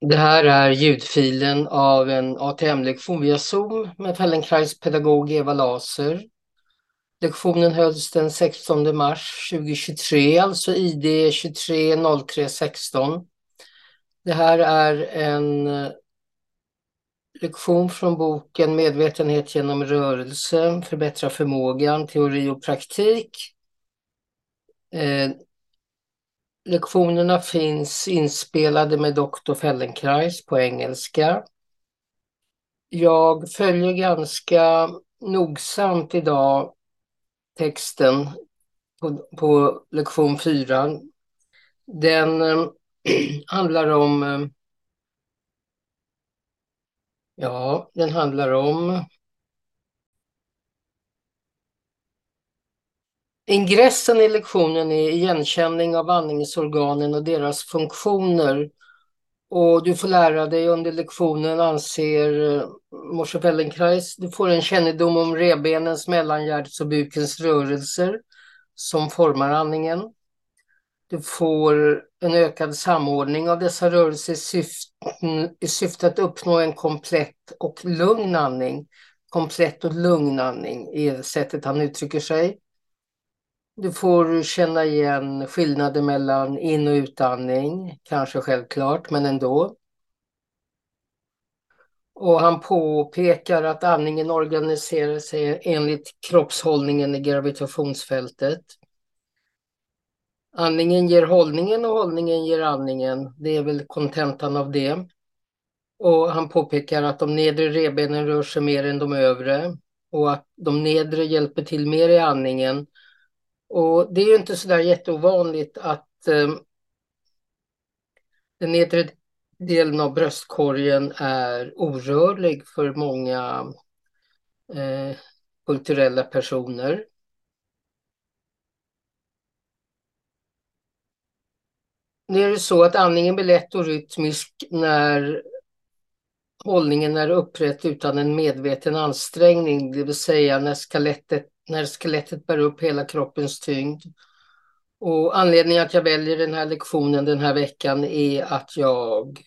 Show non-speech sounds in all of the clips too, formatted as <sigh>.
Det här är ljudfilen av en ATM-lektion via Zoom med Fellenkrais pedagog Eva Laser. Lektionen hölls den 16 mars 2023, alltså ID 230316. Det här är en eh, lektion från boken Medvetenhet genom rörelse, förbättra förmågan, teori och praktik. Eh, Lektionerna finns inspelade med Dr. Feldenkrais på engelska. Jag följer ganska nogsamt idag texten på, på lektion 4. Den äh, <clears throat> handlar om äh, Ja, den handlar om Ingressen i lektionen är igenkänning av andningsorganen och deras funktioner. Och du får lära dig under lektionen, anser Morse Moshe Feldenkrais, du får en kännedom om revbenens, mellangärdets och bukens rörelser som formar andningen. Du får en ökad samordning av dessa rörelser i syfte, i syfte att uppnå en komplett och lugn andning. Komplett och lugn andning är sättet han uttrycker sig. Du får känna igen skillnader mellan in och utandning, kanske självklart, men ändå. Och han påpekar att andningen organiserar sig enligt kroppshållningen i gravitationsfältet. Andningen ger hållningen och hållningen ger andningen. Det är väl kontentan av det. Och han påpekar att de nedre revbenen rör sig mer än de övre och att de nedre hjälper till mer i andningen och det är ju inte sådär jätteovanligt att eh, den nedre delen av bröstkorgen är orörlig för många eh, kulturella personer. Nu är det så att andningen blir lätt och rytmisk när hållningen är upprätt utan en medveten ansträngning, det vill säga när skelettet när skelettet bär upp hela kroppens tyngd. Och anledningen att jag väljer den här lektionen den här veckan är att jag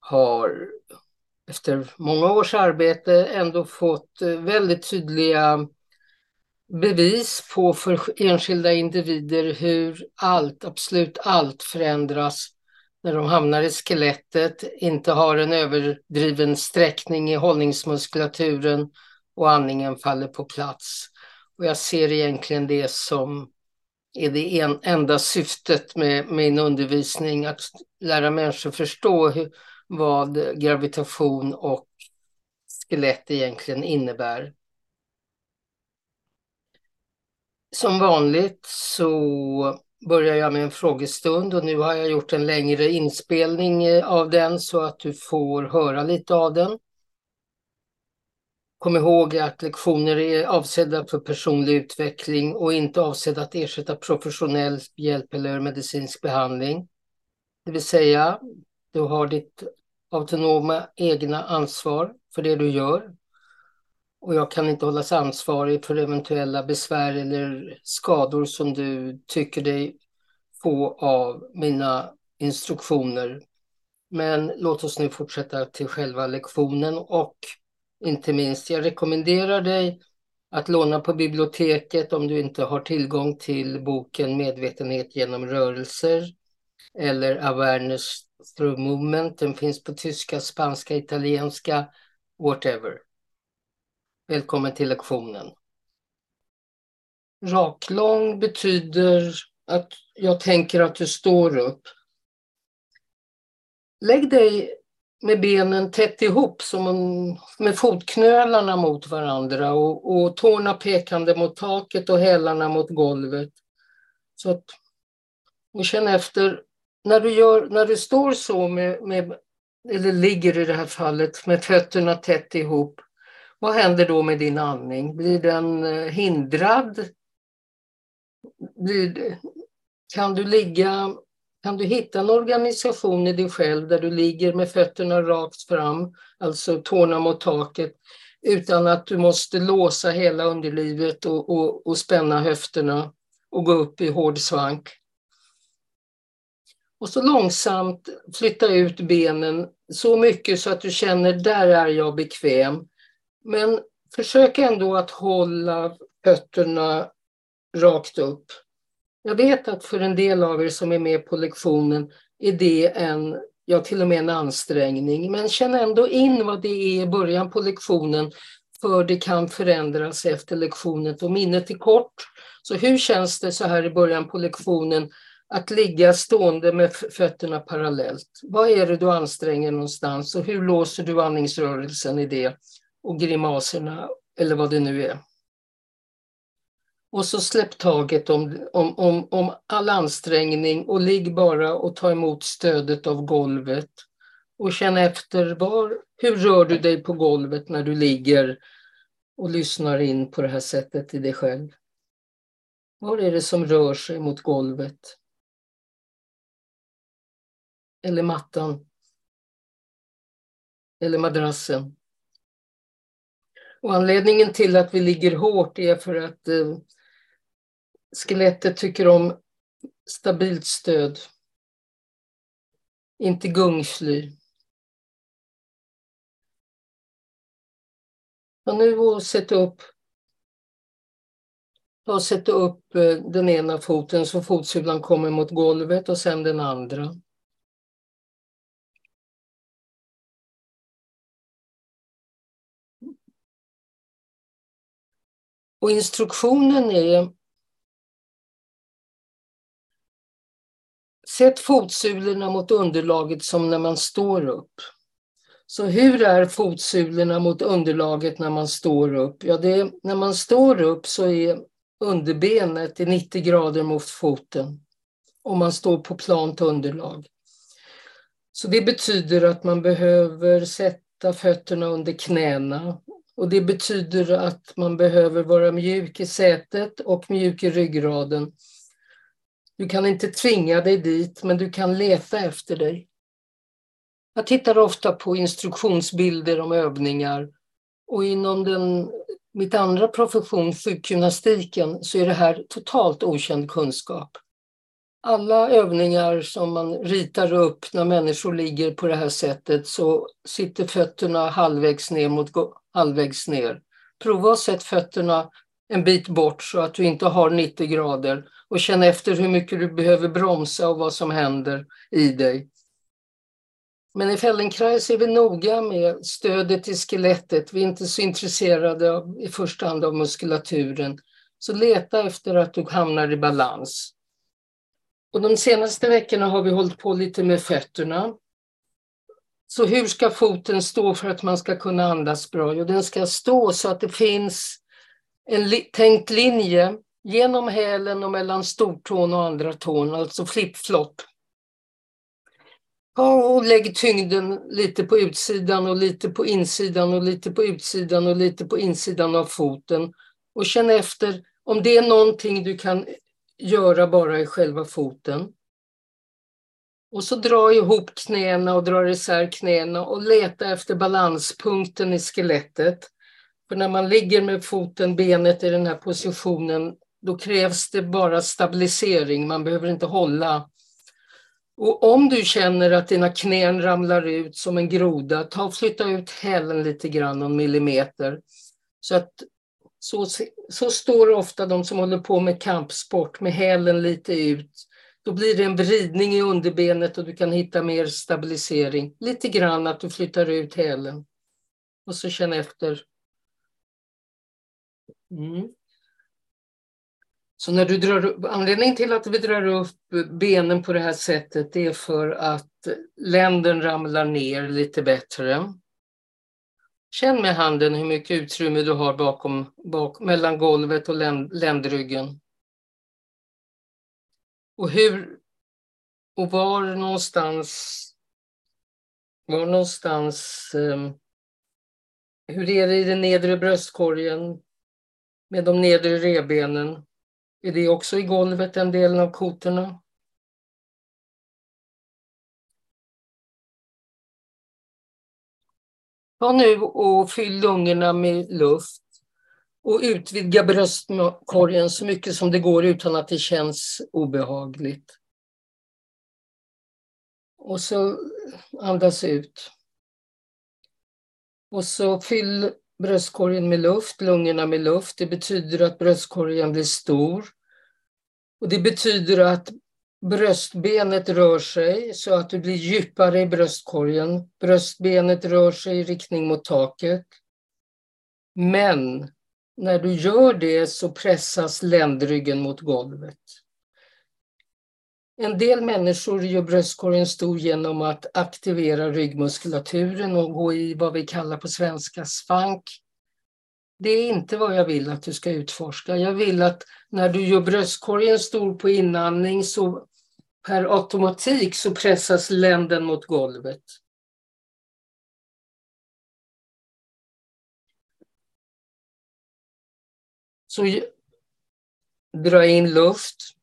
har efter många års arbete ändå fått eh, väldigt tydliga bevis på för enskilda individer hur allt, absolut allt förändras när de hamnar i skelettet, inte har en överdriven sträckning i hållningsmuskulaturen och andningen faller på plats. Och jag ser egentligen det som är det en, enda syftet med min undervisning, att lära människor förstå hur, vad gravitation och skelett egentligen innebär. Som vanligt så börjar jag med en frågestund och nu har jag gjort en längre inspelning eh, av den så att du får höra lite av den. Kom ihåg att lektioner är avsedda för personlig utveckling och inte avsedda att ersätta professionell hjälp eller medicinsk behandling. Det vill säga, du har ditt autonoma egna ansvar för det du gör. Och jag kan inte hållas ansvarig för eventuella besvär eller skador som du tycker dig få av mina instruktioner. Men låt oss nu fortsätta till själva lektionen och inte minst. Jag rekommenderar dig att låna på biblioteket om du inte har tillgång till boken Medvetenhet genom rörelser eller Awareness through movement. Den finns på tyska, spanska, italienska, whatever. Välkommen till lektionen. Raklång betyder att jag tänker att du står upp. Lägg dig med benen tätt ihop som en, med fotknölarna mot varandra och, och tårna pekande mot taket och hälarna mot golvet. Så att, och känn efter, när du, gör, när du står så med, med, eller ligger i det här fallet med fötterna tätt ihop, vad händer då med din andning? Blir den eh, hindrad? Blir, kan du ligga kan du hitta en organisation i dig själv där du ligger med fötterna rakt fram, alltså tårna mot taket, utan att du måste låsa hela underlivet och, och, och spänna höfterna och gå upp i hård svank. Och så långsamt flytta ut benen så mycket så att du känner där är jag bekväm. Men försök ändå att hålla fötterna rakt upp. Jag vet att för en del av er som är med på lektionen är det en, ja till och med en ansträngning. Men känn ändå in vad det är i början på lektionen för det kan förändras efter lektionen och minnet är kort. Så hur känns det så här i början på lektionen att ligga stående med fötterna parallellt? Vad är det du anstränger någonstans och hur låser du andningsrörelsen i det och grimaserna eller vad det nu är? Och så släpp taget om, om, om, om all ansträngning och ligg bara och ta emot stödet av golvet. Och känn efter, var, hur rör du dig på golvet när du ligger och lyssnar in på det här sättet i dig själv? Var är det som rör sig mot golvet? Eller mattan? Eller madrassen? Och anledningen till att vi ligger hårt är för att eh, Skelettet tycker om stabilt stöd. Inte gungfly. Och nu och sätta upp och sätta upp eh, den ena foten så fotsulan kommer mot golvet och sen den andra. Och instruktionen är Sätt fotsulorna mot underlaget som när man står upp. Så hur är fotsulorna mot underlaget när man står upp? Ja, det är, när man står upp så är underbenet i 90 grader mot foten om man står på plant underlag. Så det betyder att man behöver sätta fötterna under knäna och det betyder att man behöver vara mjuk i sätet och mjuk i ryggraden du kan inte tvinga dig dit, men du kan leta efter dig. Jag tittar ofta på instruktionsbilder om övningar och inom den, mitt andra profession, sjukgymnastiken, så är det här totalt okänd kunskap. Alla övningar som man ritar upp när människor ligger på det här sättet så sitter fötterna halvvägs ner mot halvvägs ner. Prova att sätta fötterna en bit bort så att du inte har 90 grader och känn efter hur mycket du behöver bromsa och vad som händer i dig. Men i Feldenkrais är vi noga med stödet i skelettet. Vi är inte så intresserade av, i första hand av muskulaturen. Så leta efter att du hamnar i balans. Och de senaste veckorna har vi hållit på lite med fötterna. Så hur ska foten stå för att man ska kunna andas bra? Jo, den ska stå så att det finns en li tänkt linje genom hälen och mellan stortån och andra tån, alltså flip-flop. och lägg tyngden lite på utsidan och lite på insidan och lite på utsidan och lite på insidan av foten. Och känn efter om det är någonting du kan göra bara i själva foten. Och så dra ihop knäna och dra isär knäna och leta efter balanspunkten i skelettet. För när man ligger med foten, benet i den här positionen, då krävs det bara stabilisering, man behöver inte hålla. Och om du känner att dina knän ramlar ut som en groda, ta och flytta ut hälen lite grann, någon millimeter. Så att så, så står ofta de som håller på med kampsport med hälen lite ut. Då blir det en vridning i underbenet och du kan hitta mer stabilisering. Lite grann att du flyttar ut hälen. Och så känn efter Mm. Så när du drar upp, anledningen till att vi drar upp benen på det här sättet är för att länden ramlar ner lite bättre. Känn med handen hur mycket utrymme du har bakom, bak, mellan golvet och länd, ländryggen. Och hur och var någonstans var någonstans um, hur är det i den nedre bröstkorgen? Med de nedre revbenen. Är det också i golvet, den delen av kotorna? Ta nu och fyll lungorna med luft och utvidga bröstkorgen så mycket som det går utan att det känns obehagligt. Och så andas ut. Och så fyll bröstkorgen med luft, lungorna med luft. Det betyder att bröstkorgen blir stor. Och det betyder att bröstbenet rör sig så att du blir djupare i bröstkorgen. Bröstbenet rör sig i riktning mot taket. Men när du gör det så pressas ländryggen mot golvet. En del människor gör bröstkorgen stor genom att aktivera ryggmuskulaturen och gå i vad vi kallar på svenska svank. Det är inte vad jag vill att du ska utforska. Jag vill att när du gör bröstkorgen stor på inandning så per automatik så pressas länden mot golvet. Så dra in luft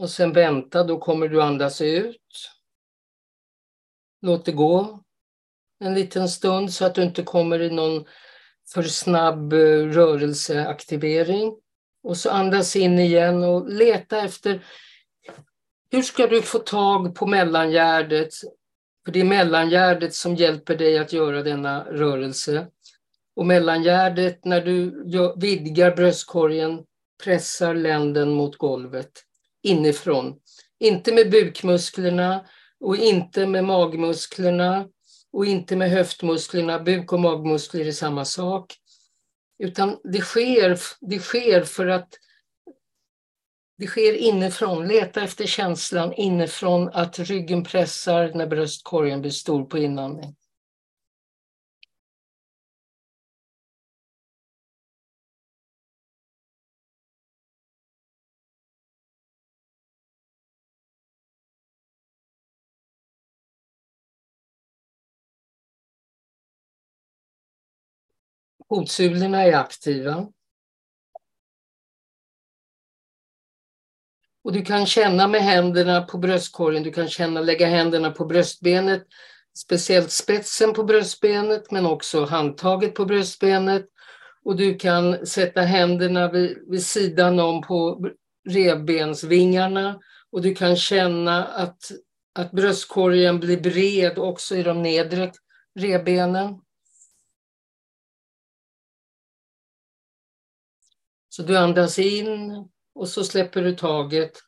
och sen vänta, då kommer du andas ut. Låt det gå en liten stund så att du inte kommer i någon för snabb eh, rörelseaktivering. Och så andas in igen och leta efter hur ska du få tag på mellangärdet? För det är mellangärdet som hjälper dig att göra denna rörelse. Och mellangärdet, när du vidgar bröstkorgen, pressar länden mot golvet inifrån. Inte med bukmusklerna och inte med magmusklerna och inte med höftmusklerna. Buk och magmuskler är samma sak. Utan det sker, det sker för att det sker inifrån. Leta efter känslan inifrån att ryggen pressar när bröstkorgen blir stor på inandning. Fotsulorna är aktiva. Och du kan känna med händerna på bröstkorgen, du kan känna, lägga händerna på bröstbenet, speciellt spetsen på bröstbenet men också handtaget på bröstbenet. Och du kan sätta händerna vid, vid sidan om på revbensvingarna och du kan känna att, att bröstkorgen blir bred också i de nedre revbenen. Så du andas in och så släpper du taget.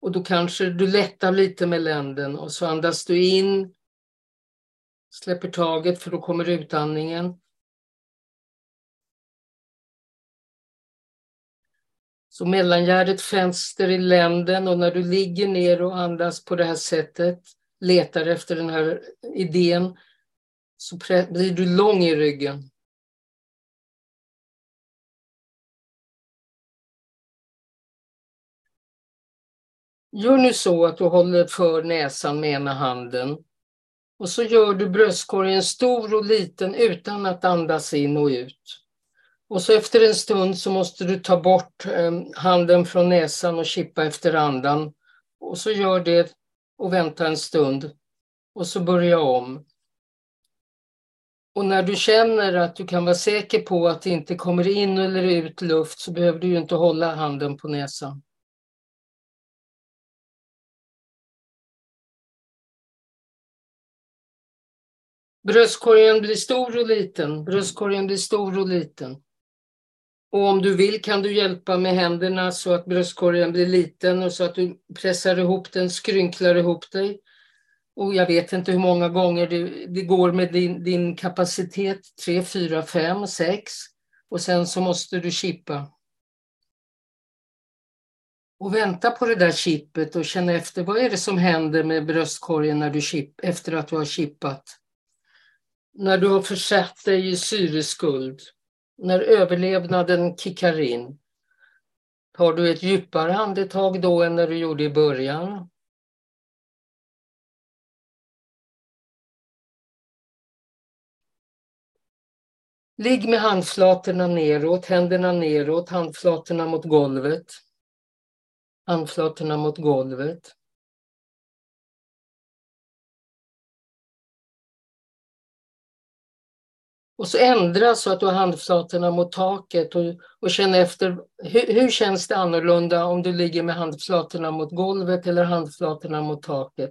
Och då kanske du lättar lite med länden och så andas du in. Släpper taget för då kommer utandningen. Så mellangärdet fäster i länden och när du ligger ner och andas på det här sättet, letar efter den här idén, så blir du lång i ryggen. Gör nu så att du håller för näsan med ena handen. Och så gör du bröstkorgen stor och liten utan att andas in och ut. Och så efter en stund så måste du ta bort ehm, handen från näsan och kippa efter andan. Och så gör det och vänta en stund. Och så börja om. Och när du känner att du kan vara säker på att det inte kommer in eller ut luft så behöver du inte hålla handen på näsan. Bröstkorgen blir stor och liten. Bröstkorgen blir stor och liten. Och om du vill kan du hjälpa med händerna så att bröstkorgen blir liten och så att du pressar ihop den, skrynklar ihop dig. Och jag vet inte hur många gånger det, det går med din, din kapacitet, tre, fyra, fem, sex. Och sen så måste du chippa. Och vänta på det där chippet och känna efter vad är det som händer med bröstkorgen när du chip, efter att du har chippat när du har försatt dig i syreskuld, när överlevnaden kickar in, tar du ett djupare andetag då än när du gjorde i början? Ligg med handflatorna neråt, händerna neråt, handflatorna mot golvet. Handflatorna mot golvet. Och så ändra så att du har handflatorna mot taket och, och känn efter hur, hur känns det annorlunda om du ligger med handflatorna mot golvet eller handflatorna mot taket.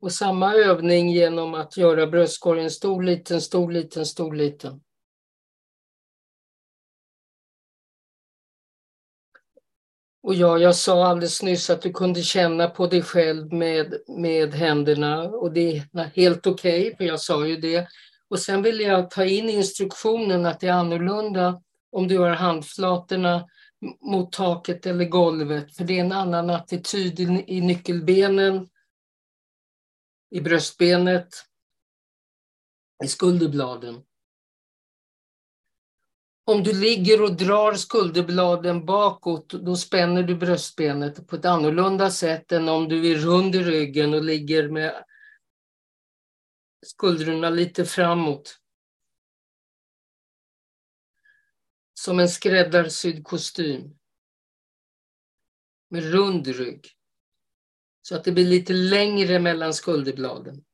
Och samma övning genom att göra bröstkorgen stor, liten, stor, liten, stor, liten. Och ja, jag sa alldeles nyss att du kunde känna på dig själv med, med händerna och det är helt okej, okay, för jag sa ju det. Och sen vill jag ta in instruktionen att det är annorlunda om du har handflatorna mot taket eller golvet, för det är en annan attityd i, nyckelbenen, i bröstbenet, i skulderbladen. Om du ligger och drar skulderbladen bakåt, då spänner du bröstbenet på ett annorlunda sätt än om du är rund i ryggen och ligger med skuldrorna lite framåt. Som en skräddarsydd kostym. Med rund rygg. Så att det blir lite längre mellan skulderbladen.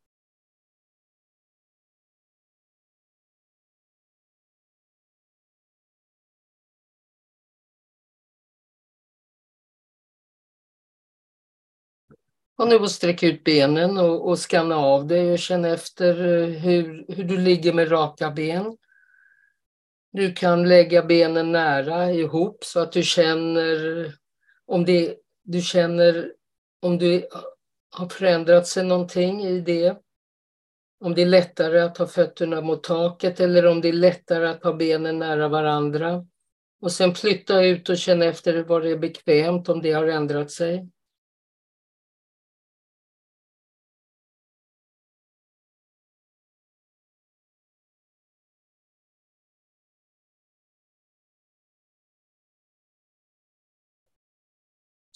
Och nu sträcka ut benen och, och skanna av dig och känna efter eh, hur, hur du ligger med raka ben. Du kan lägga benen nära ihop så att du känner om det, du känner om du har förändrat sig någonting i det. Om det är lättare att ha fötterna mot taket eller om det är lättare att ha benen nära varandra. Och sen flytta ut och känna efter var det är bekvämt, om det har ändrat sig.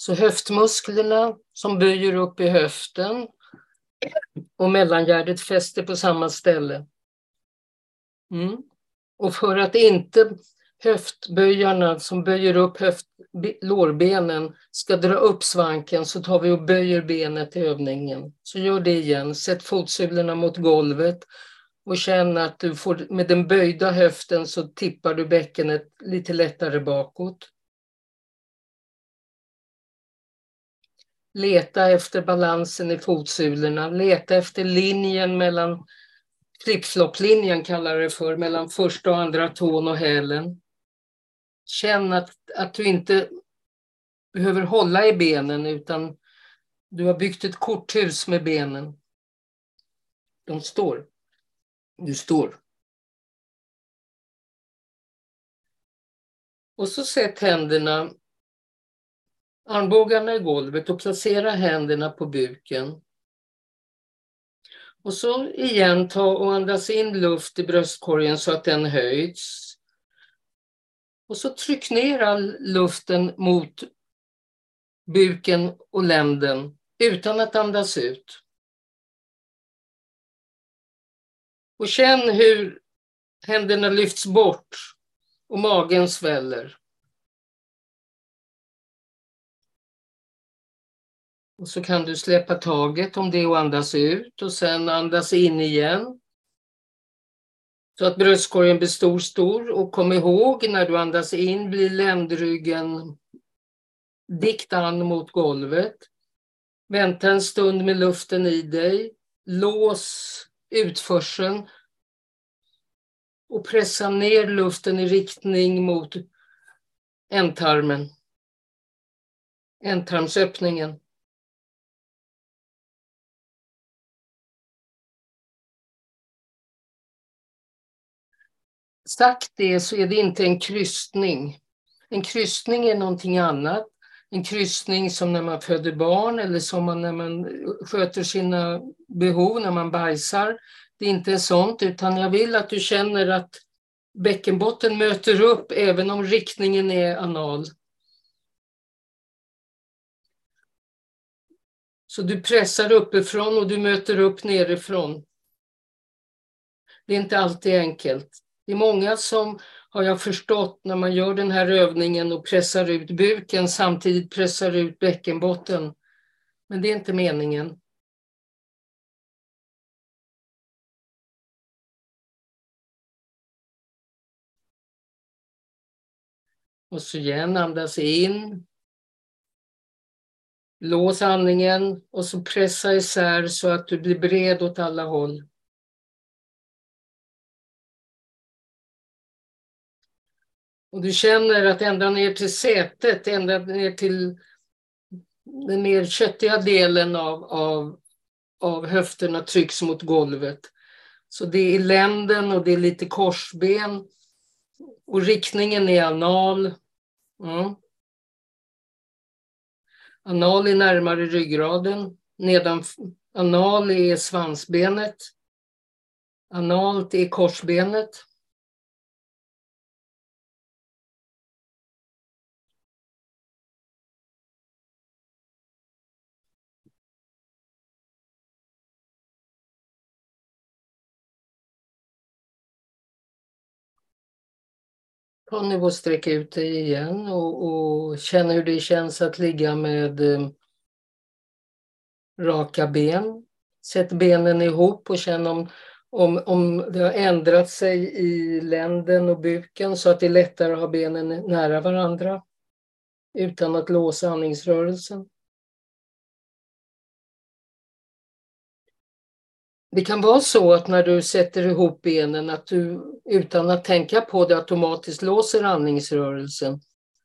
Så höftmusklerna som böjer upp i höften och mellangärdet fäster på samma ställe. Mm. Och för att inte höftböjarna som böjer upp höft, lårbenen ska dra upp svanken så tar vi och böjer benet i övningen. Så gör det igen. Sätt fotsulorna mot golvet och känn att du får, med den böjda höften så tippar du bäckenet lite lättare bakåt. Leta efter balansen i fotsulorna, leta efter linjen mellan flipflop-linjen kallar det för, mellan första och andra tån och hälen. Känn att, att du inte behöver hålla i benen utan du har byggt ett korthus med benen. De står. Du står. Och så sätt händerna armbågarna i golvet och placera händerna på buken. Och så igen ta och andas in luft i bröstkorgen så att den höjs. Och så tryck ner all luften mot buken och länden utan att andas ut. Och känn hur händerna lyfts bort och magen sväller. Och så kan du släppa taget om det och andas ut och sen andas in igen. Så att bröstkorgen blir stor, stor. Och kom ihåg när du andas in blir ländryggen dikt an mot golvet. Vänta en stund med luften i dig. Lås utförseln och pressa ner luften i riktning mot ändtarmen. Ändtarmsöppningen. Sagt det så är det inte en kryssning. En kryssning är någonting annat. En kryssning som när man föder barn eller som man när man sköter sina behov, när man bajsar. Det är inte sånt, utan jag vill att du känner att bäckenbotten möter upp även om riktningen är anal. Så du pressar uppifrån och du möter upp nerifrån. Det är inte alltid enkelt. Det är många som, har jag förstått, när man gör den här övningen och pressar ut buken samtidigt pressar ut bäckenbotten. Men det är inte meningen. Och så igen, andas in. Lås andningen och så pressa isär så att du blir bred åt alla håll. Och du känner att ända ner till sätet, ända ner till den mer köttiga delen av, av, av höfterna trycks mot golvet. Så det är länden och det är lite korsben. Och riktningen är anal. Mm. Anal är närmare ryggraden. Nedan, anal är svansbenet. Analt är korsbenet. Ta nu och sträck ut dig igen och, och känn hur det känns att ligga med eh, raka ben. Sätt benen ihop och känn om, om, om det har ändrat sig i länden och buken så att det är lättare att ha benen nära varandra utan att låsa andningsrörelsen. Det kan vara så att när du sätter ihop benen att du utan att tänka på det automatiskt låser andningsrörelsen.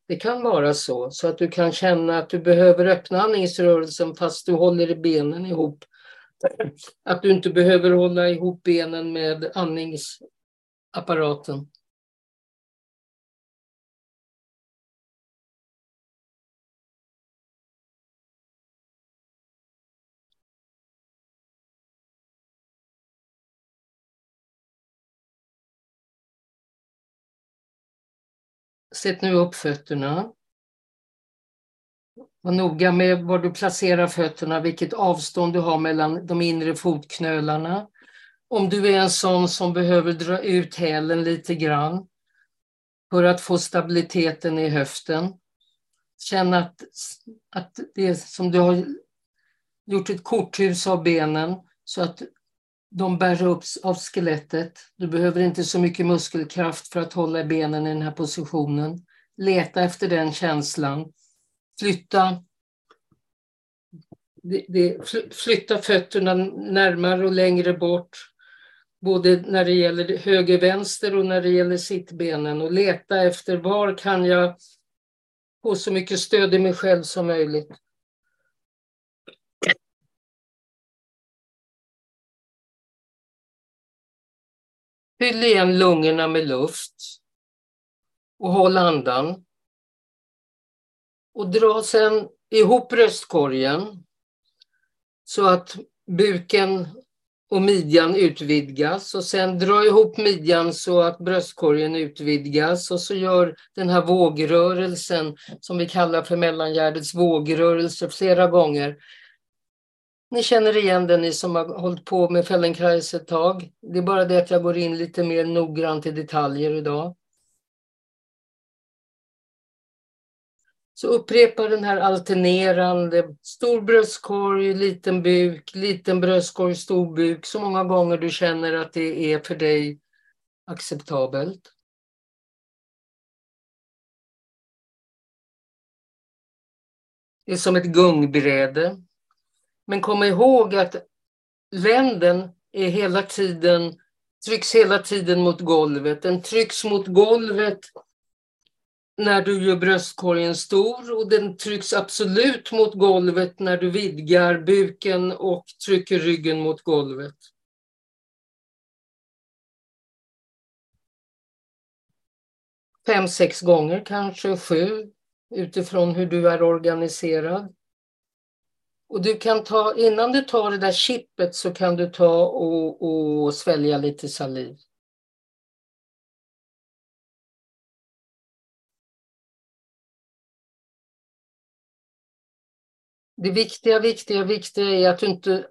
Det kan vara så, så att du kan känna att du behöver öppna andningsrörelsen fast du håller benen ihop. Att du inte behöver hålla ihop benen med andningsapparaten. Sätt nu upp fötterna. Var noga med var du placerar fötterna, vilket avstånd du har mellan de inre fotknölarna. Om du är en sån som behöver dra ut hälen lite grann för att få stabiliteten i höften. Känn att, att det är som du har gjort ett korthus av benen så att de bärs upp av skelettet. Du behöver inte så mycket muskelkraft för att hålla benen i den här positionen. Leta efter den känslan. Flytta, flytta fötterna närmare och längre bort. Både när det gäller höger-vänster och när det gäller sittbenen. Och leta efter var kan jag få så mycket stöd i mig själv som möjligt. Fyll igen lungorna med luft. Och håll andan. Och dra sen ihop bröstkorgen. Så att buken och midjan utvidgas. Och sen dra ihop midjan så att bröstkorgen utvidgas. Och så gör den här vågrörelsen som vi kallar för mellangärdets vågrörelse flera gånger ni känner igen den, ni som har hållit på med Feldenkrais ett tag. Det är bara det att jag går in lite mer noggrant i detaljer idag. Så upprepa den här alternerande, stor bröstkorg, liten buk, liten bröstkorg, stor buk, så många gånger du känner att det är för dig acceptabelt. Det är som ett gungbräde. Men kom ihåg att länden är hela tiden, trycks hela tiden mot golvet. Den trycks mot golvet när du gör bröstkorgen stor och den trycks absolut mot golvet när du vidgar buken och trycker ryggen mot golvet. Fem, sex gånger kanske, sju, utifrån hur du är organiserad. Och du kan ta, innan du tar det där chippet så kan du ta och, och svälja lite saliv. Det viktiga, viktiga, viktiga är att du inte,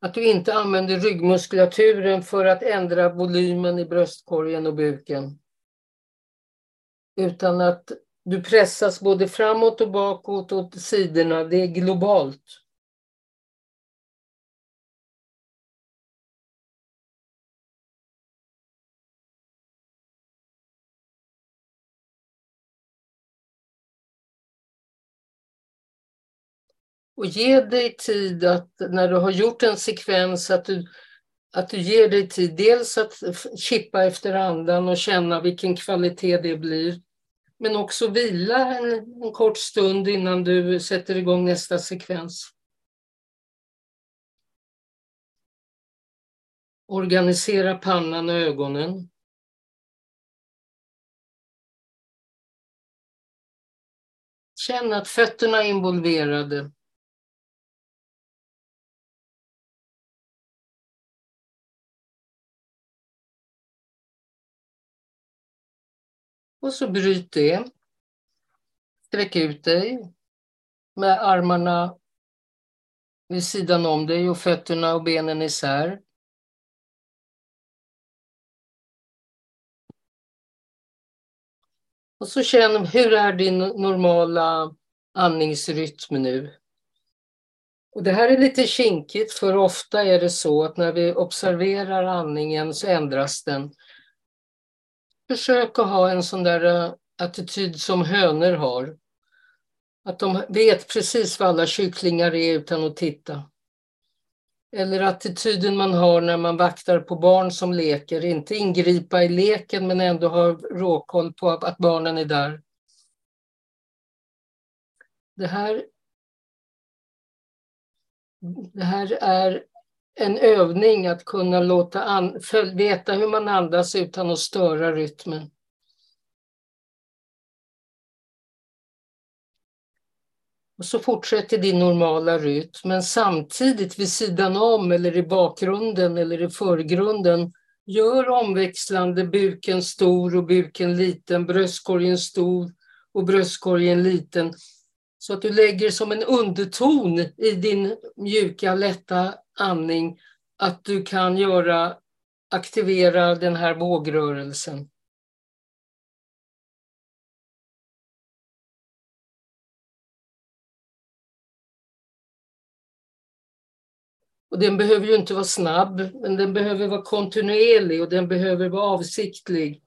att du inte använder ryggmuskulaturen för att ändra volymen i bröstkorgen och buken. Utan att du pressas både framåt och bakåt åt sidorna. Det är globalt. Och ge dig tid att när du har gjort en sekvens att du, att du ger dig tid dels att chippa efter andan och känna vilken kvalitet det blir. Men också vila en, en kort stund innan du sätter igång nästa sekvens. Organisera pannan och ögonen. Känn att fötterna är involverade. Och så bryt det. Sträck ut dig med armarna vid sidan om dig och fötterna och benen isär. Och så känn, hur är din normala andningsrytm nu? Och det här är lite kinkigt för ofta är det så att när vi observerar andningen så ändras den. Försök att ha en sån där eh, attityd som hönor har. Att de vet precis vad alla kycklingar är utan att titta. Eller attityden man har när man vaktar på barn som leker. Inte ingripa i leken men ändå ha råkoll på att barnen är där. Det här, det här är en övning att kunna låta an, veta hur man andas utan att störa rytmen. Och så fortsätter din normala rytm, men samtidigt vid sidan om eller i bakgrunden eller i förgrunden gör omväxlande buken stor och buken liten, bröstkorgen stor och bröstkorgen liten. Så att du lägger som en underton i din mjuka, lätta andning att du kan göra, aktivera den här vågrörelsen. Och den behöver ju inte vara snabb, men den behöver vara kontinuerlig och den behöver vara avsiktlig.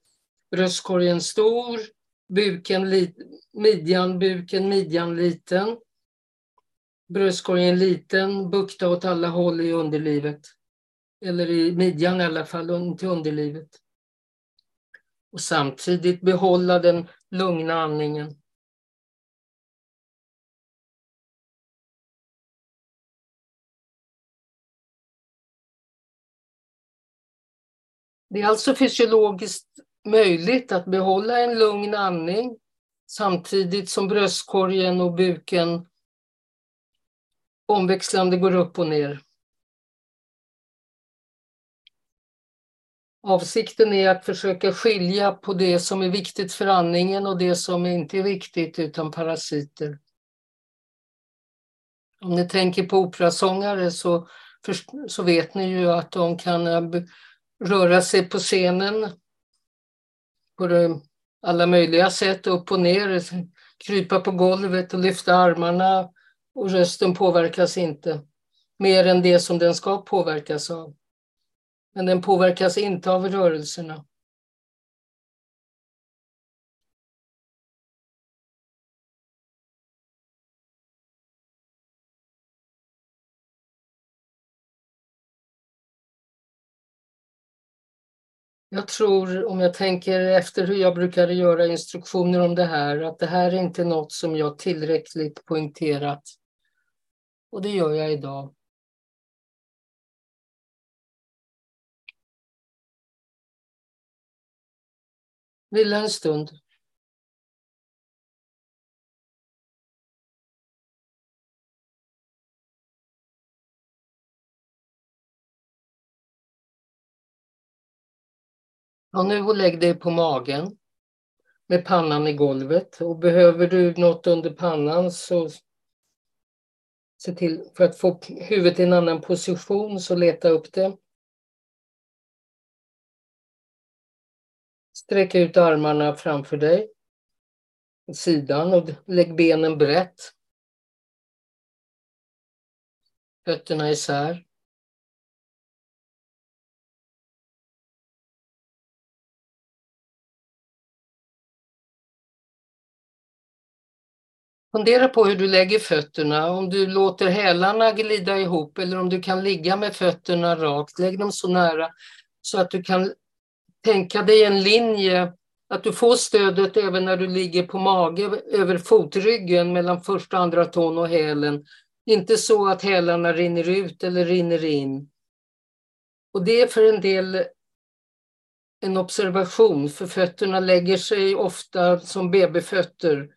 Bröstkorgen stor, buken midjan, buken, midjan liten. Bröstkorgen liten, bukta åt alla håll i underlivet. Eller i midjan i alla fall, till underlivet. Och samtidigt behålla den lugna andningen. Det är alltså fysiologiskt möjligt att behålla en lugn andning samtidigt som bröstkorgen och buken omväxlande går upp och ner. Avsikten är att försöka skilja på det som är viktigt för andningen och det som inte är viktigt utan parasiter. Om ni tänker på operasångare så, så vet ni ju att de kan röra sig på scenen på alla möjliga sätt, upp och ner, krypa på golvet och lyfta armarna och rösten påverkas inte mer än det som den ska påverkas av. Men den påverkas inte av rörelserna. Jag tror, om jag tänker efter hur jag brukade göra instruktioner om det här, att det här är inte något som jag tillräckligt poängterat. Och det gör jag idag. Vila en stund. Ja, nu lägg dig på magen med pannan i golvet och behöver du något under pannan så se till för att få huvudet i en annan position så leta upp det. Sträck ut armarna framför dig, åt sidan och lägg benen brett. Fötterna isär. Fundera på hur du lägger fötterna, om du låter hälarna glida ihop eller om du kan ligga med fötterna rakt. Lägg dem så nära så att du kan tänka dig en linje, att du får stödet även när du ligger på mage över fotryggen mellan första och andra tån och hälen. Inte så att hälarna rinner ut eller rinner in. Och det är för en del en observation, för fötterna lägger sig ofta som babyfötter,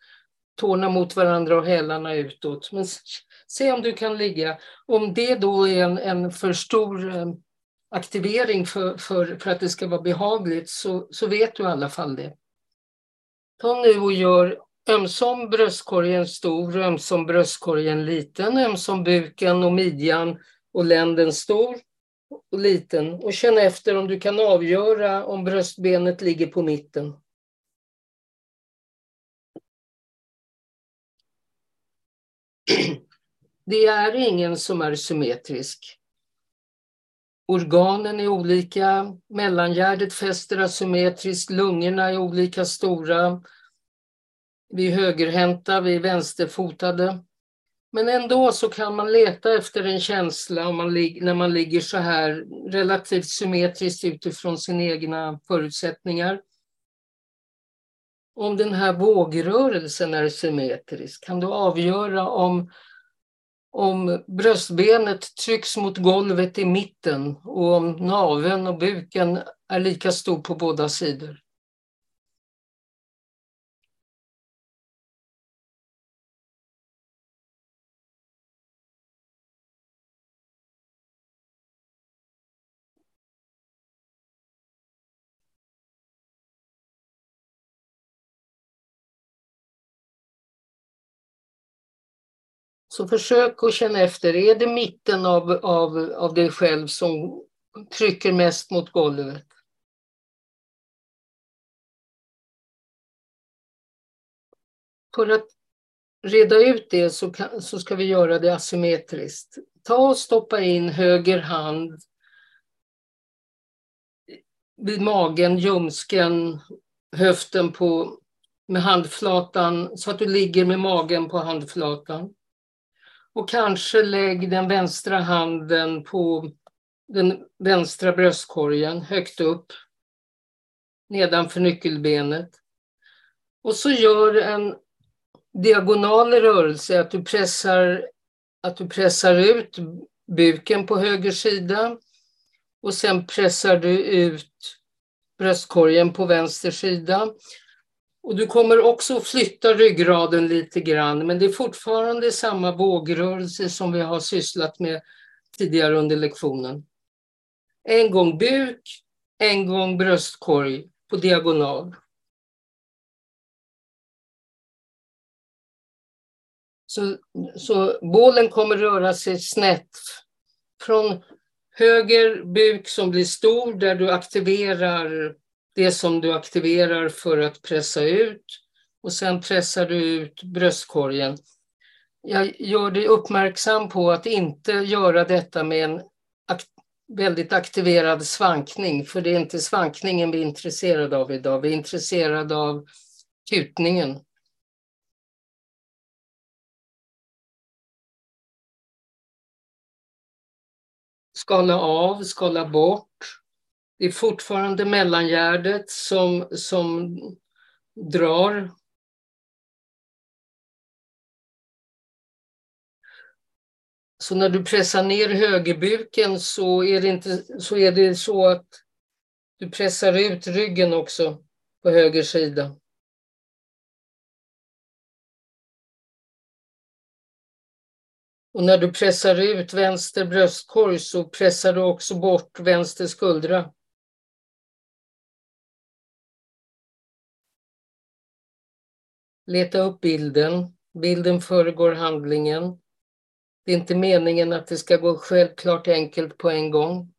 tårna mot varandra och hälarna utåt. Men se om du kan ligga. Om det då är en, en för stor eh, aktivering för, för, för att det ska vara behagligt så, så vet du i alla fall det. Ta nu och gör ömsom bröstkorgen stor, ömsom bröstkorgen liten, ömsom buken och midjan och länden stor och liten. Och känn efter om du kan avgöra om bröstbenet ligger på mitten. Det är ingen som är symmetrisk. Organen är olika, mellangärdet fäster asymmetriskt, lungorna är olika stora. Vi är högerhänta, vi är vänsterfotade. Men ändå så kan man leta efter en känsla om man, när man ligger så här relativt symmetriskt utifrån sina egna förutsättningar. Om den här vågrörelsen är symmetrisk, kan du avgöra om om bröstbenet trycks mot golvet i mitten och om naveln och buken är lika stor på båda sidor. Så försök att känna efter, är det mitten av, av, av dig själv som trycker mest mot golvet? För att reda ut det så, kan, så ska vi göra det asymmetriskt. Ta och stoppa in höger hand vid magen, ljumsken, höften på, med handflatan så att du ligger med magen på handflatan. Och kanske lägg den vänstra handen på den vänstra bröstkorgen högt upp nedanför nyckelbenet. Och så gör en diagonal rörelse, att du pressar, att du pressar ut buken på höger sida och sen pressar du ut bröstkorgen på vänster sida. Och du kommer också flytta ryggraden lite grann, men det är fortfarande samma vågrörelse som vi har sysslat med tidigare under lektionen. En gång buk, en gång bröstkorg på diagonal. Så, så bålen kommer röra sig snett från höger buk som blir stor där du aktiverar det som du aktiverar för att pressa ut och sen pressar du ut bröstkorgen. Jag gör dig uppmärksam på att inte göra detta med en ak väldigt aktiverad svankning, för det är inte svankningen vi är intresserade av idag. Vi är intresserade av kutningen. Skala av, skala bort. Det är fortfarande mellangärdet som, som drar. Så när du pressar ner högerbuken så är det, inte, så, är det så att du pressar ut ryggen också på höger sida. Och när du pressar ut vänster bröstkorg så pressar du också bort vänster skuldra. Leta upp bilden. Bilden föregår handlingen. Det är inte meningen att det ska gå självklart enkelt på en gång.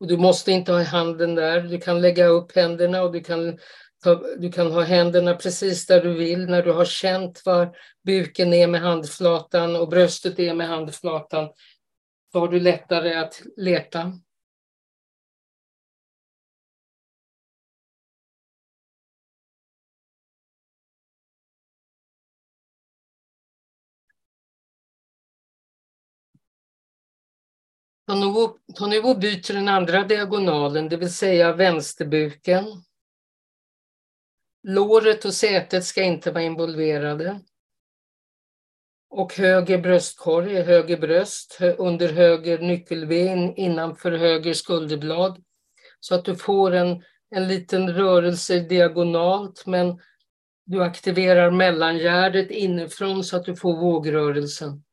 Och du måste inte ha handen där. Du kan lägga upp händerna och du kan, ta, du kan ha händerna precis där du vill. När du har känt var buken är med handflatan och bröstet är med handflatan, då har du lättare att leta. Ta nu, ta nu och byt till den andra diagonalen, det vill säga vänsterbuken. Låret och sätet ska inte vara involverade. Och höger bröstkorg är höger bröst, under höger nyckelben innanför höger skulderblad. Så att du får en, en liten rörelse diagonalt men du aktiverar mellangärdet inifrån så att du får vågrörelsen.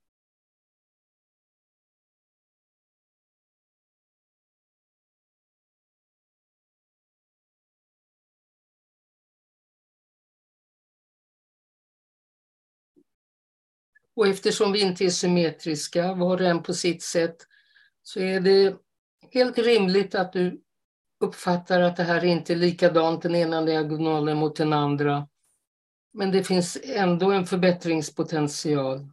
Och eftersom vi inte är symmetriska, var och en på sitt sätt, så är det helt rimligt att du uppfattar att det här inte är likadant den ena diagonalen mot den andra. Men det finns ändå en förbättringspotential.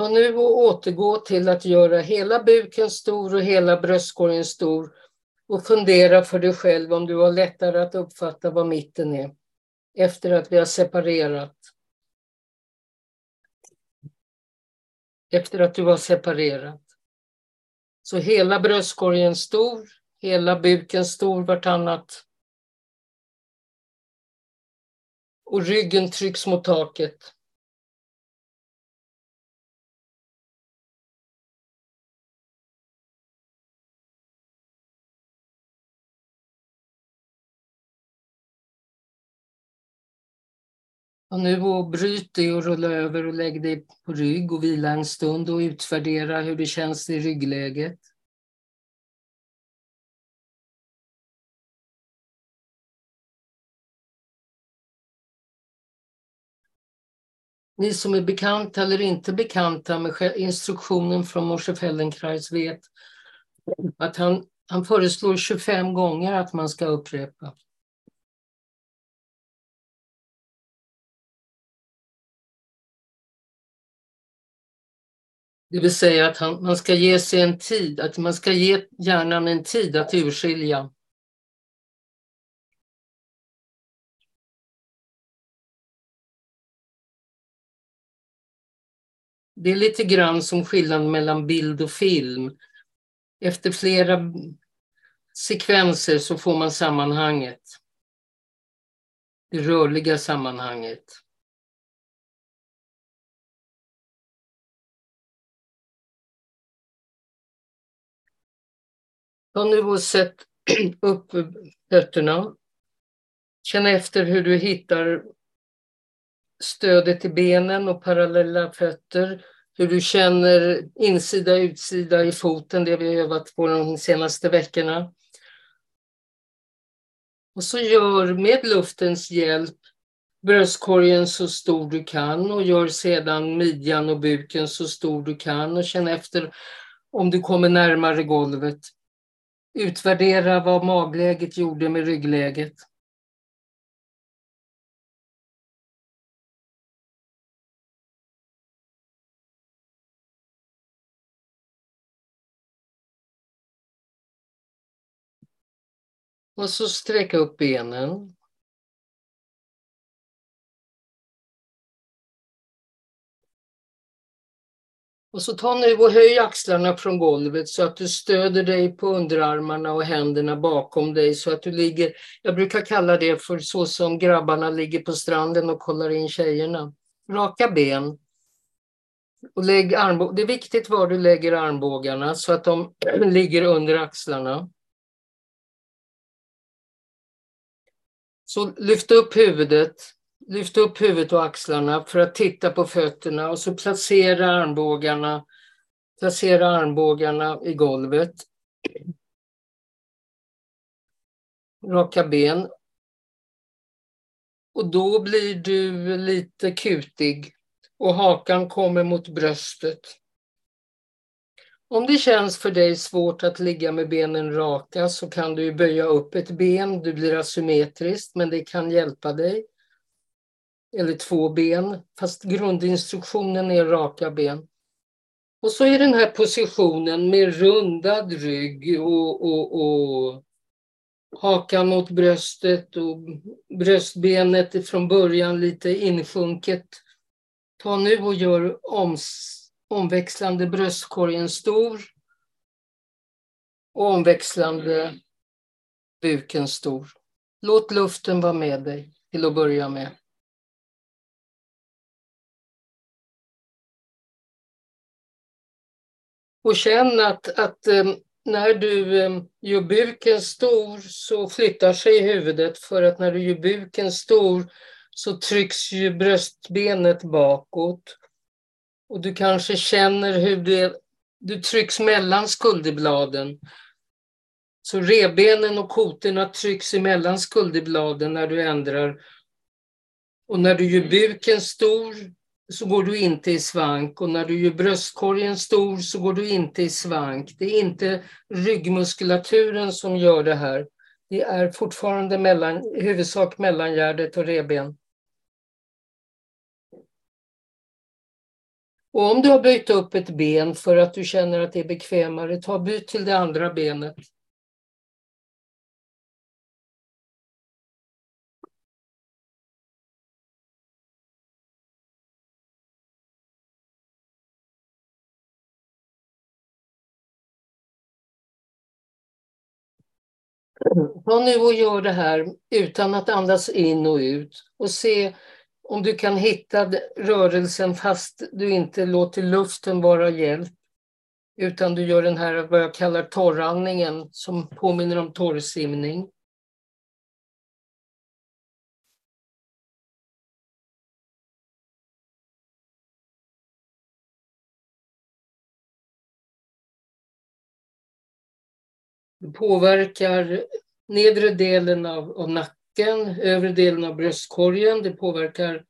Ta nu och återgå till att göra hela buken stor och hela bröstkorgen stor och fundera för dig själv om du har lättare att uppfatta vad mitten är efter att vi har separerat. Efter att du har separerat. Så hela bröstkorgen stor, hela buken stor vartannat. Och ryggen trycks mot taket. Och nu och bryt det och rulla över och lägg dig på rygg och vila en stund och utvärdera hur det känns i ryggläget. Ni som är bekanta eller inte bekanta med instruktionen från Moshe Feldenkrais vet att han, han föreslår 25 gånger att man ska upprepa. Det vill säga att han, man ska ge sig en tid, att man ska ge hjärnan en tid att urskilja. Det är lite grann som skillnaden mellan bild och film. Efter flera sekvenser så får man sammanhanget. Det rörliga sammanhanget. Ta nu och sätt upp fötterna. Känn efter hur du hittar stödet i benen och parallella fötter. Hur du känner insida utsida i foten, det vi har övat på de senaste veckorna. Och så gör med luftens hjälp bröstkorgen så stor du kan och gör sedan midjan och buken så stor du kan och känn efter om du kommer närmare golvet. Utvärdera vad magläget gjorde med ryggläget. Och så sträcka upp benen. Och så ta nu och höj axlarna från golvet så att du stöder dig på underarmarna och händerna bakom dig så att du ligger, jag brukar kalla det för så som grabbarna ligger på stranden och kollar in tjejerna. Raka ben. Och lägg armbå det är viktigt var du lägger armbågarna så att de <clears throat> ligger under axlarna. Så lyft upp huvudet Lyft upp huvudet och axlarna för att titta på fötterna och så placera armbågarna, placera armbågarna i golvet. Raka ben. Och då blir du lite kutig och hakan kommer mot bröstet. Om det känns för dig svårt att ligga med benen raka så kan du böja upp ett ben. Du blir asymmetriskt, men det kan hjälpa dig eller två ben, fast grundinstruktionen är raka ben. Och så i den här positionen med rundad rygg och, och, och hakan mot bröstet och bröstbenet från början lite insjunket. Ta nu och gör oms, omväxlande bröstkorgen stor och omväxlande buken stor. Låt luften vara med dig till att börja med. Och känn att, att eh, när du eh, gör buken stor så flyttar sig huvudet för att när du gör buken stor så trycks ju bröstbenet bakåt. Och du kanske känner hur det, du trycks mellan skulderbladen. Så rebenen och kotorna trycks emellan skulderbladen när du ändrar. Och när du gör buken stor så går du inte i svank och när du gör bröstkorgen stor så går du inte i svank. Det är inte ryggmuskulaturen som gör det här. Det är fortfarande mellan, i huvudsak mellangärdet och reben. Och om du har böjt upp ett ben för att du känner att det är bekvämare, ta byt till det andra benet. Ta nu och gör det här utan att andas in och ut och se om du kan hitta rörelsen fast du inte låter luften vara hjälp. Utan du gör den här vad jag kallar torrandningen som påminner om torrsimning. Det påverkar nedre delen av, av nacken, övre delen av bröstkorgen. Det påverkar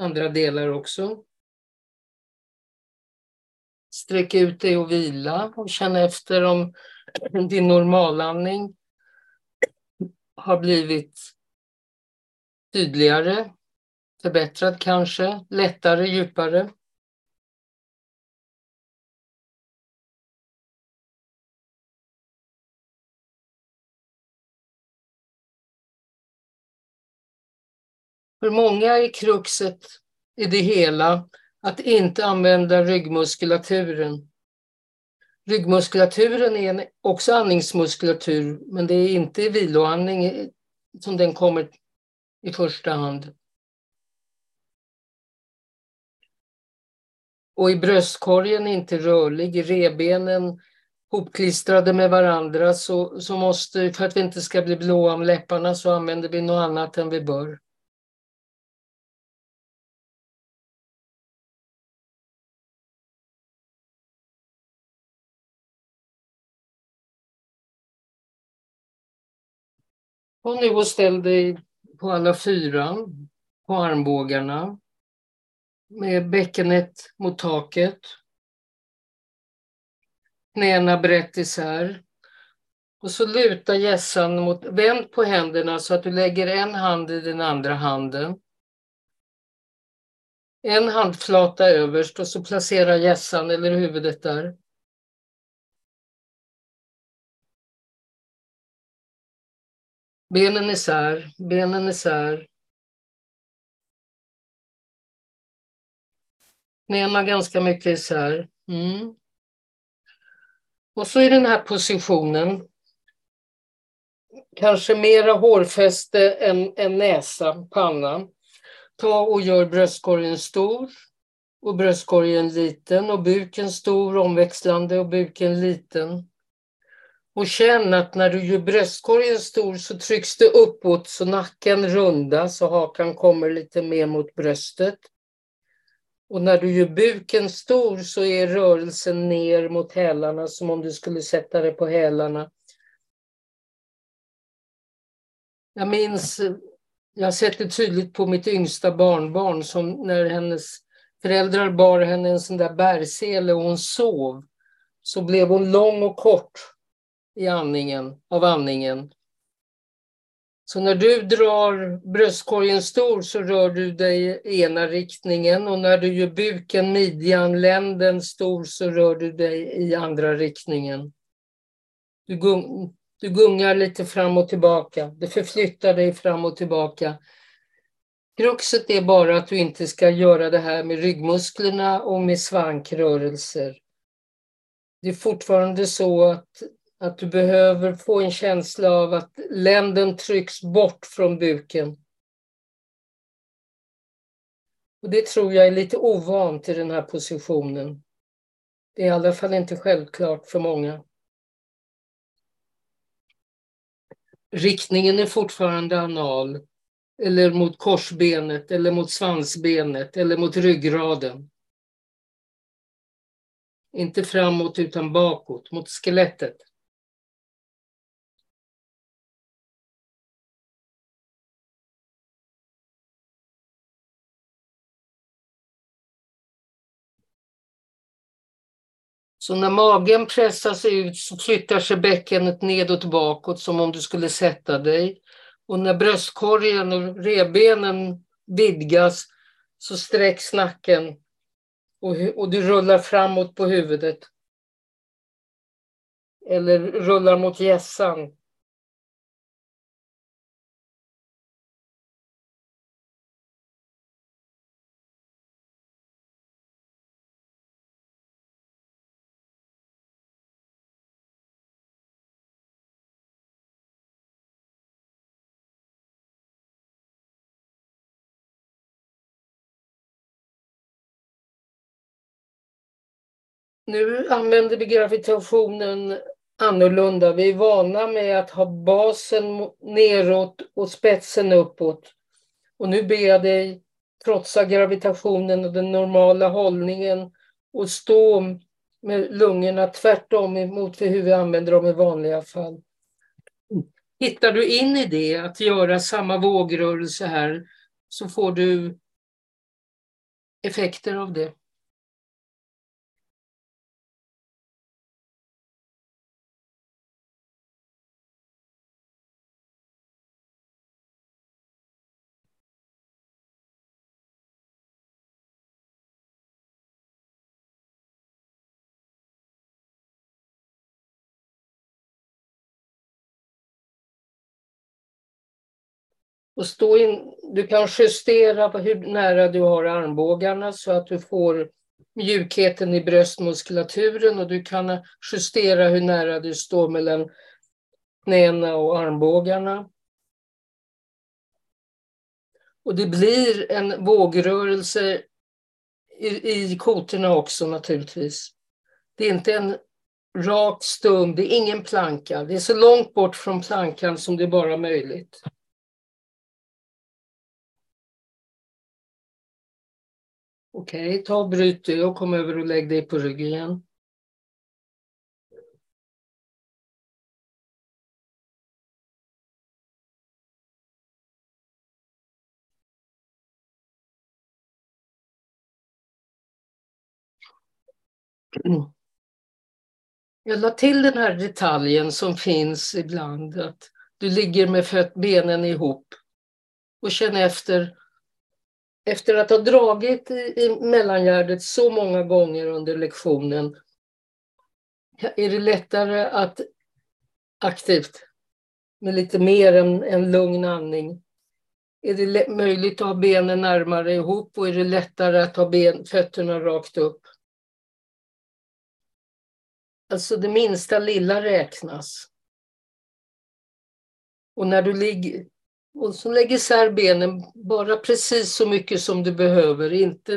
andra delar också. Sträck ut dig och vila och känn efter om <clears throat> din normalandning har blivit tydligare, förbättrad kanske, lättare, djupare. För många är kruxet i det hela att inte använda ryggmuskulaturen. Ryggmuskulaturen är också andningsmuskulatur, men det är inte i viloandning som den kommer i första hand. Och i bröstkorgen är inte rörlig, i rebenen hopklistrade med varandra så, så måste, för att vi inte ska bli blåa om läpparna så använder vi något annat än vi bör. Kom nu och ställ dig på alla fyra, på armbågarna. Med bäckenet mot taket. Knäna brett isär. Och så luta gässan mot, vänd på händerna så att du lägger en hand i den andra handen. En handflata överst och så placera gässan eller huvudet där. Benen isär, benen isär. Knäna ganska mycket isär. Mm. Och så i den här positionen, kanske mera hårfäste än, än näsa, panna. Ta och gör bröstkorgen stor och bröstkorgen liten och buken stor, omväxlande och buken liten. Och känn att när du gör bröstkorgen stor så trycks det uppåt så nacken rundas och hakan kommer lite mer mot bröstet. Och när du gör buken stor så är rörelsen ner mot hälarna som om du skulle sätta dig på hälarna. Jag minns, jag har sett det tydligt på mitt yngsta barnbarn som när hennes föräldrar bar henne en sån där bärsele och hon sov så blev hon lång och kort i andningen, av andningen. Så när du drar bröstkorgen stor så rör du dig i ena riktningen och när du gör buken, midjan, länden stor så rör du dig i andra riktningen. Du, gung, du gungar lite fram och tillbaka. Du förflyttar dig fram och tillbaka. Kruxet är bara att du inte ska göra det här med ryggmusklerna och med svankrörelser. Det är fortfarande så att att du behöver få en känsla av att länden trycks bort från buken. Och det tror jag är lite ovant i den här positionen. Det är i alla fall inte självklart för många. Riktningen är fortfarande anal, eller mot korsbenet, eller mot svansbenet, eller mot ryggraden. Inte framåt utan bakåt, mot skelettet. Så när magen pressas ut så flyttar sig bäckenet nedåt bakåt som om du skulle sätta dig. Och när bröstkorgen och revbenen vidgas så sträcks nacken och, och du rullar framåt på huvudet. Eller rullar mot hjässan. Nu använder vi gravitationen annorlunda. Vi är vana med att ha basen neråt och spetsen uppåt. Och nu ber jag dig trotsa gravitationen och den normala hållningen och stå med lungorna tvärtom emot hur vi använder dem i vanliga fall. Hittar du in i det, att göra samma vågrörelse här, så får du effekter av det. Och stå in, du kan justera på hur nära du har armbågarna så att du får mjukheten i bröstmuskulaturen och du kan justera hur nära du står mellan knäna och armbågarna. Och det blir en vågrörelse i, i kotorna också naturligtvis. Det är inte en rak stum, det är ingen planka. Det är så långt bort från plankan som det bara är möjligt. Okej, okay, ta och bryt du. och kom över och lägg dig på rygg igen. Jag la till den här detaljen som finns ibland, att du ligger med benen ihop och känner efter efter att ha dragit i mellangärdet så många gånger under lektionen är det lättare att aktivt, med lite mer än en lugn andning, är det möjligt att ha benen närmare ihop och är det lättare att ha ben, fötterna rakt upp. Alltså det minsta lilla räknas. Och när du ligger, och så lägg isär benen bara precis så mycket som du behöver, inte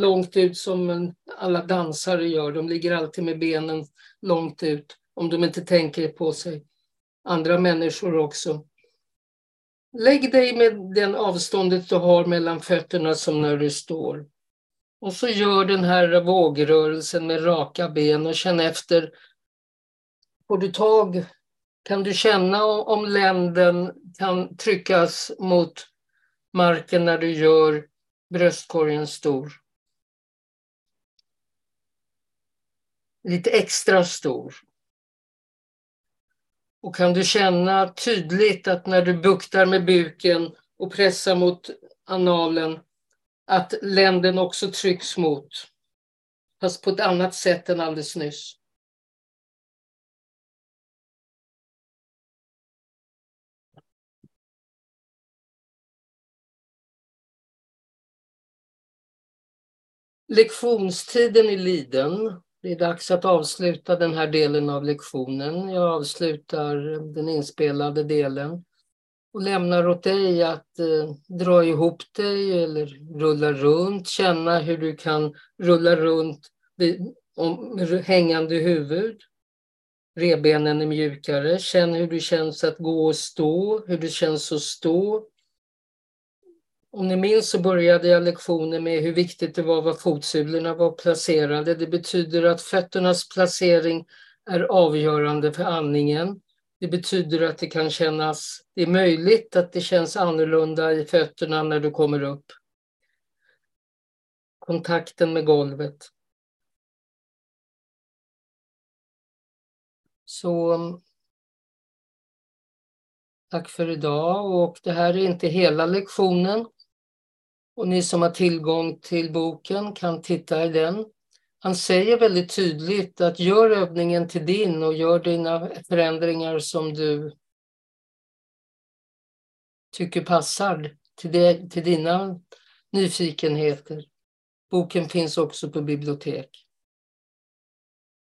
långt ut som alla dansare gör. De ligger alltid med benen långt ut om de inte tänker på sig. Andra människor också. Lägg dig med den avståndet du har mellan fötterna som när du står. Och så gör den här vågrörelsen med raka ben och känn efter. Får du tag kan du känna om länden kan tryckas mot marken när du gör bröstkorgen stor? Lite extra stor. Och kan du känna tydligt att när du buktar med buken och pressar mot analen att länden också trycks mot. Fast på ett annat sätt än alldeles nyss. Lektionstiden är liden. Det är dags att avsluta den här delen av lektionen. Jag avslutar den inspelade delen och lämnar åt dig att eh, dra ihop dig eller rulla runt, känna hur du kan rulla runt vid, om, hängande huvud. Rebenen är mjukare. Känn hur det känns att gå och stå, hur det känns att stå. Om ni minns så började jag lektionen med hur viktigt det var var fotsulorna var placerade. Det betyder att fötternas placering är avgörande för andningen. Det betyder att det kan kännas, det är möjligt att det känns annorlunda i fötterna när du kommer upp. Kontakten med golvet. Så tack för idag och det här är inte hela lektionen. Och ni som har tillgång till boken kan titta i den. Han säger väldigt tydligt att gör övningen till din och gör dina förändringar som du tycker passar till, det, till dina nyfikenheter. Boken finns också på bibliotek.